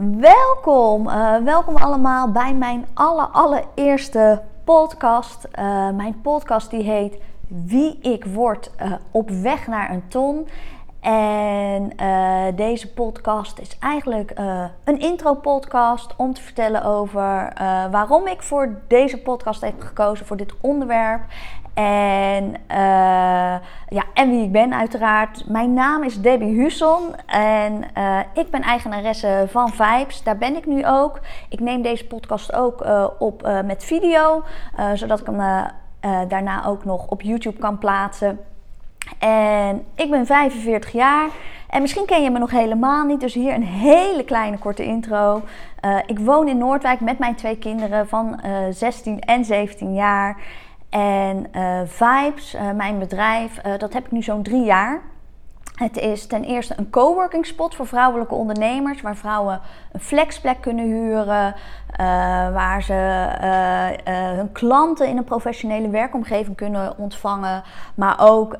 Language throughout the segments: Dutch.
Welkom, uh, welkom allemaal bij mijn aller, allereerste podcast. Uh, mijn podcast die heet Wie ik word uh, op weg naar een ton. En deze podcast is eigenlijk een intro-podcast om te vertellen over waarom ik voor deze podcast heb gekozen, voor dit onderwerp. En, uh, ja, en wie ik ben uiteraard. Mijn naam is Debbie Husson en uh, ik ben eigenaresse van Vibes. Daar ben ik nu ook. Ik neem deze podcast ook uh, op met video, zodat ik hem daarna ook nog op YouTube kan plaatsen. En ik ben 45 jaar. En misschien ken je me nog helemaal niet, dus hier een hele kleine korte intro. ik woon in Noordwijk met mijn twee kinderen van 16 en 17 jaar. En uh, Vibes, uh, mijn bedrijf, uh, dat heb ik nu zo'n drie jaar. Het is ten eerste een coworking spot voor vrouwelijke ondernemers, waar vrouwen een flexplek kunnen huren, waar ze hun klanten in een professionele werkomgeving kunnen ontvangen, maar ook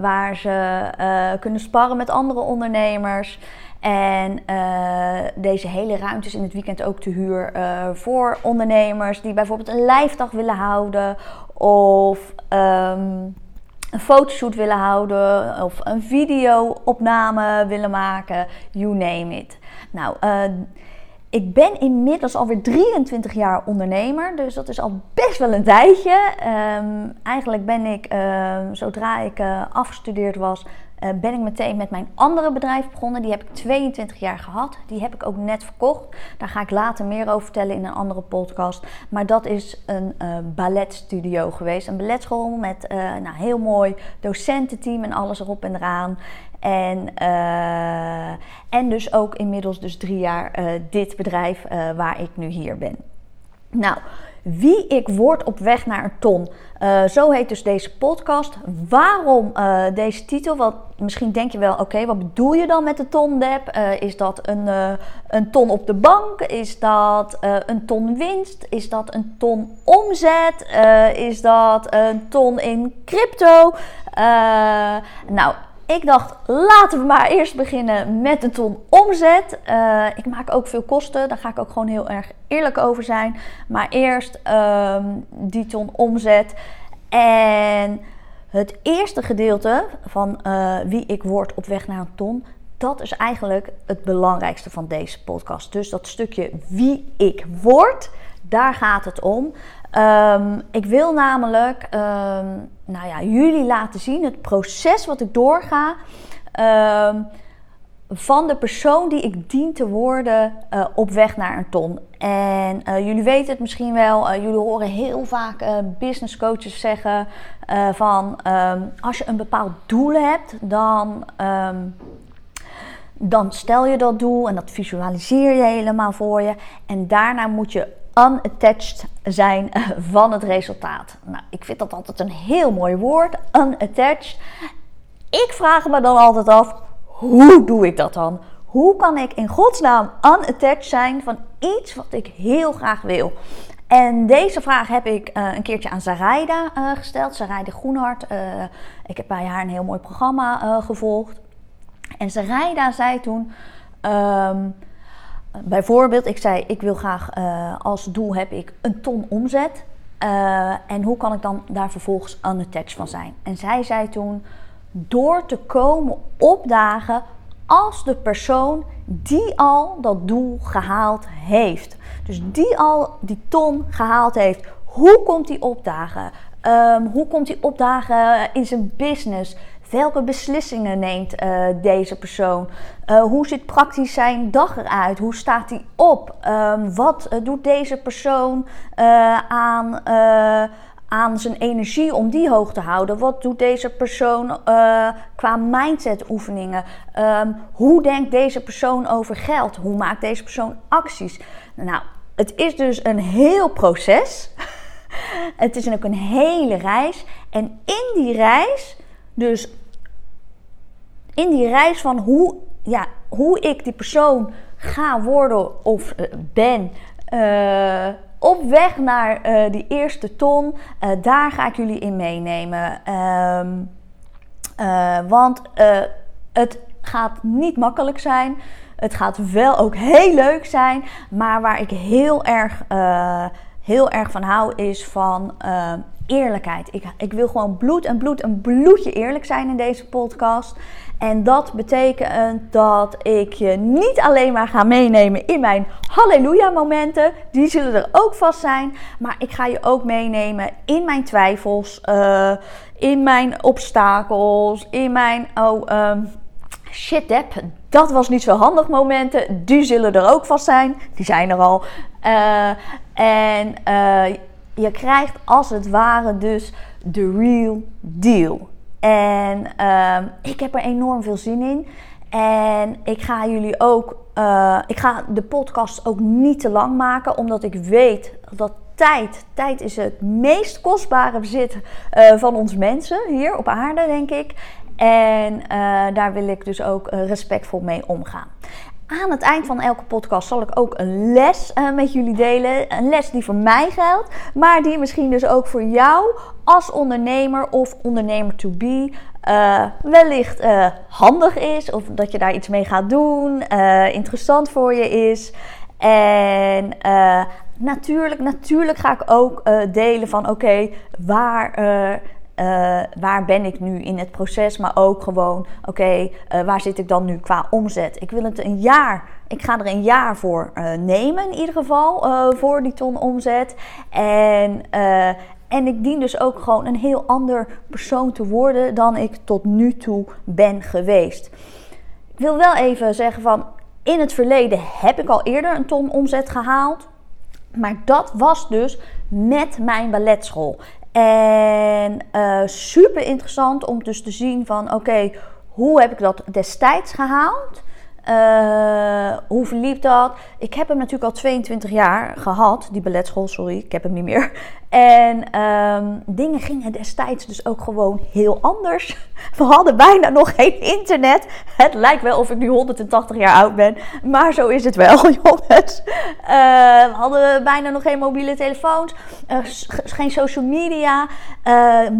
waar ze kunnen sparren met andere ondernemers. En uh, deze hele ruimte is in het weekend ook te huur uh, voor ondernemers die bijvoorbeeld een lijfdag willen houden of um, een fotoshoot willen houden of een video-opname willen maken, you name it. Nou, uh, ik ben inmiddels alweer 23 jaar ondernemer, dus dat is al best wel een tijdje. Um, eigenlijk ben ik, zodra ik uh, afgestudeerd was, uh, ben ik meteen met mijn andere bedrijf begonnen. Die heb ik 22 jaar gehad. Die heb ik ook net verkocht. Daar ga ik later meer over vertellen in een andere podcast. Maar dat is een uh, balletstudio geweest. Een balletschool met uh, nou, heel mooi docententeam en alles erop en eraan. En, en dus ook inmiddels dus drie jaar dit bedrijf waar ik nu hier ben. Nou, wie ik word op weg naar een ton. Uh, zo heet dus deze podcast. Waarom uh, deze titel? Want misschien denk je wel, oké, wat bedoel je dan met de tondep? Uh, is dat een, een ton op de bank? Is dat een ton winst? Is dat een ton omzet? is dat een ton in crypto? nou, ik dacht, laten we maar eerst beginnen met een ton omzet. Uh, ik maak ook veel kosten, daar ga ik ook gewoon heel erg eerlijk over zijn. Maar eerst um, die ton omzet. En het eerste gedeelte van uh, wie ik word op weg naar een ton, dat is eigenlijk het belangrijkste van deze podcast. Dus dat stukje wie ik word, daar gaat het om. Um, ik wil namelijk um, nou ja, jullie laten zien het proces wat ik doorga. Um, van de persoon die ik dien te worden uh, op weg naar een ton. En uh, jullie weten het misschien wel, uh, jullie horen heel vaak business coaches zeggen van als je een bepaald doel hebt, dan dan stel je dat doel en dat visualiseer je helemaal voor je. En daarna moet je unattached zijn van het resultaat. Nou, ik vind dat altijd een heel mooi woord, unattached. Ik vraag me dan altijd af, hoe doe ik dat dan? Hoe kan ik in godsnaam unattached zijn van iets wat ik heel graag wil? En deze vraag heb ik uh, een keertje aan Zaraida uh, gesteld. Zaraida Groenhart. Uh, ik heb bij haar een heel mooi programma gevolgd. En Zaraida zei toen... Um, bijvoorbeeld, ik zei, ik wil graag uh, als doel heb ik een ton omzet. Uh, en hoe kan ik dan daar vervolgens unattached van zijn? En zij zei toen, door te komen opdagen als de persoon die al dat doel gehaald heeft. Dus die al die ton gehaald heeft. Hoe komt die opdagen? Um, hoe komt die opdagen in zijn business? Welke beslissingen neemt uh, deze persoon? Uh, hoe ziet praktisch zijn dag eruit? Hoe staat hij op? Um, wat uh, doet deze persoon aan, aan zijn energie om die hoog te houden? Wat doet deze persoon qua mindset oefeningen? Um, hoe denkt deze persoon over geld? Hoe maakt deze persoon acties? Nou, het is dus een heel proces. het is ook een hele reis. En in die reis dus in die reis van hoe, ja, hoe ik die persoon ga worden of uh, ben. Uh, op weg naar uh, die eerste ton, daar ga ik jullie in meenemen. Um, want het gaat niet makkelijk zijn. Het gaat wel ook heel leuk zijn. Maar waar ik heel erg, uh, heel erg van hou, is van uh, eerlijkheid. Ik, ik wil gewoon bloed en bloed en bloedje eerlijk zijn in deze podcast. En dat betekent dat ik je niet alleen maar ga meenemen in mijn halleluja momenten. Die zullen er ook vast zijn. Maar ik ga je ook meenemen in mijn twijfels. Uh, in mijn obstakels. In mijn... Oh, um, shit, Deb, dat was niet zo handig momenten. Die zullen er ook vast zijn. Die zijn er al. Uh, en uh, je krijgt als het ware dus de real deal. En uh, ik heb er enorm veel zin in. En ik ga jullie ook, uh, ik ga de podcast ook niet te lang maken, omdat ik weet dat tijd, tijd is het meest kostbare bezit uh, van ons mensen hier op aarde, denk ik. En uh, daar wil ik dus ook respectvol mee omgaan. Aan het eind van elke podcast zal ik ook een les uh, met jullie delen. Een les die voor mij geldt, maar die misschien dus ook voor jou als ondernemer of ondernemer to be uh, wellicht uh, handig is. Of dat je daar iets mee gaat doen, interessant voor je is. En natuurlijk, natuurlijk ga ik ook delen van oké, waar uh, waar ben ik nu in het proces, maar ook gewoon, oké, uh, waar zit ik dan nu qua omzet? Ik wil het een jaar, ik ga er een jaar voor uh, nemen in ieder geval, voor die ton omzet. En, en ik dien dus ook gewoon een heel ander persoon te worden dan ik tot nu toe ben geweest. Ik wil wel even zeggen van, in het verleden heb ik al eerder een ton omzet gehaald. Maar dat was dus met mijn balletschool. En uh, super interessant om dus te zien van oké, hoe heb ik dat destijds gehaald? Uh, hoe verliep dat? Ik heb hem natuurlijk al 22 jaar gehad, die balletschool, sorry, ik heb hem niet meer. En um, dingen gingen destijds dus ook gewoon heel anders. We hadden bijna nog geen internet. Het lijkt wel of ik nu 180 jaar oud ben, maar zo is het wel, jongens. Uh, we hadden bijna nog geen mobiele telefoons, uh, geen social media.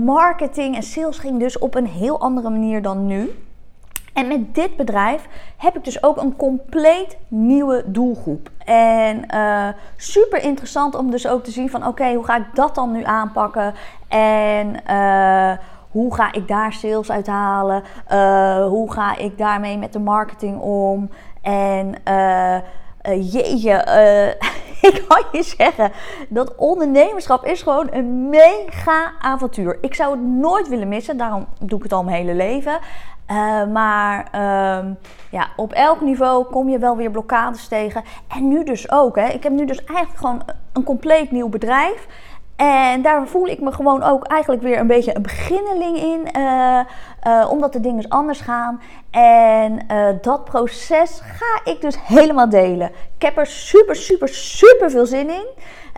marketing en sales ging dus op een heel andere manier dan nu. En met dit bedrijf heb ik dus ook een compleet nieuwe doelgroep. En uh, super interessant om dus ook te zien van oké, hoe ga ik dat dan nu aanpakken? En hoe ga ik daar sales uithalen? Uh, hoe ga ik daarmee met de marketing om? En jeetje, ik kan je zeggen, dat ondernemerschap is gewoon een mega avontuur. Ik zou het nooit willen missen, daarom doe ik het al mijn hele leven. Uh, maar uh, ja, op elk niveau kom je wel weer blokkades tegen. En nu dus ook. Hè. Ik heb nu dus eigenlijk gewoon een compleet nieuw bedrijf. En daar voel ik me gewoon ook eigenlijk weer een beetje een beginneling in. Uh, uh, omdat de dingen anders gaan. En dat proces ga ik dus helemaal delen. Ik heb er super, super, super veel zin in.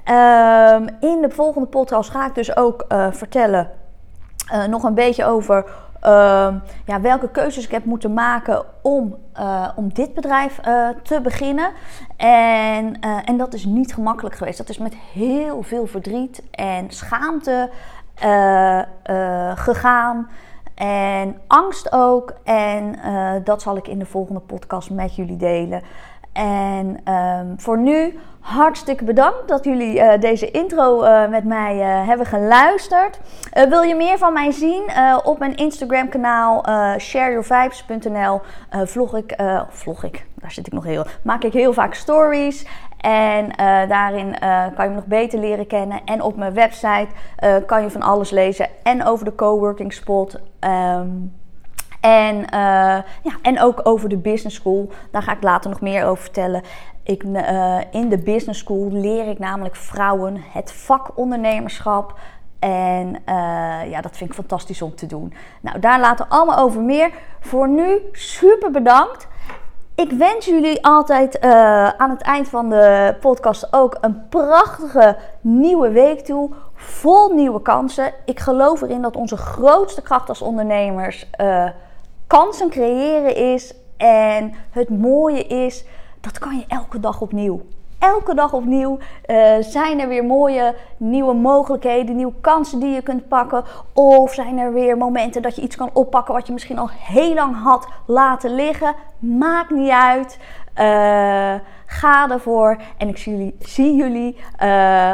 Ehm, in de volgende podcast ga ik dus ook vertellen nog een beetje over uh, ja, welke keuzes ik heb moeten maken om, uh, om dit bedrijf uh, te beginnen. En, uh, en dat is niet gemakkelijk geweest. Dat is met heel veel verdriet en schaamte gegaan. En angst ook. En dat zal ik in de volgende podcast met jullie delen. En um, voor nu hartstikke bedankt dat jullie uh, deze intro uh, met mij uh, hebben geluisterd. wil je meer van mij zien? op mijn Instagram kanaal shareyourvibes.nl vlog ik, vlog ik, daar zit ik nog heel, maak ik heel vaak stories. En daarin kan je me nog beter leren kennen. En op mijn website kan je van alles lezen. En over de coworking spot. Um, en, uh, ja, en ook over de business school. Daar ga ik later nog meer over vertellen. Ik, uh, in de business school leer ik namelijk vrouwen het vak ondernemerschap. En uh, ja, dat vind ik fantastisch om te doen. Nou, daar later allemaal over meer. Voor nu super bedankt. Ik wens jullie altijd aan het eind van de podcast ook een prachtige nieuwe week toe. Vol nieuwe kansen. Ik geloof erin dat onze grootste kracht als ondernemers kansen creëren is. En het mooie is, dat kan je elke dag opnieuw. Elke dag opnieuw uh, zijn er weer mooie nieuwe mogelijkheden, nieuwe kansen die je kunt pakken. Of zijn er weer momenten dat je iets kan oppakken wat je misschien al heel lang had laten liggen. Maakt niet uit. ga ervoor en ik zie jullie, zie jullie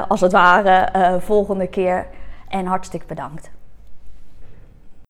als het ware volgende keer. En hartstikke bedankt.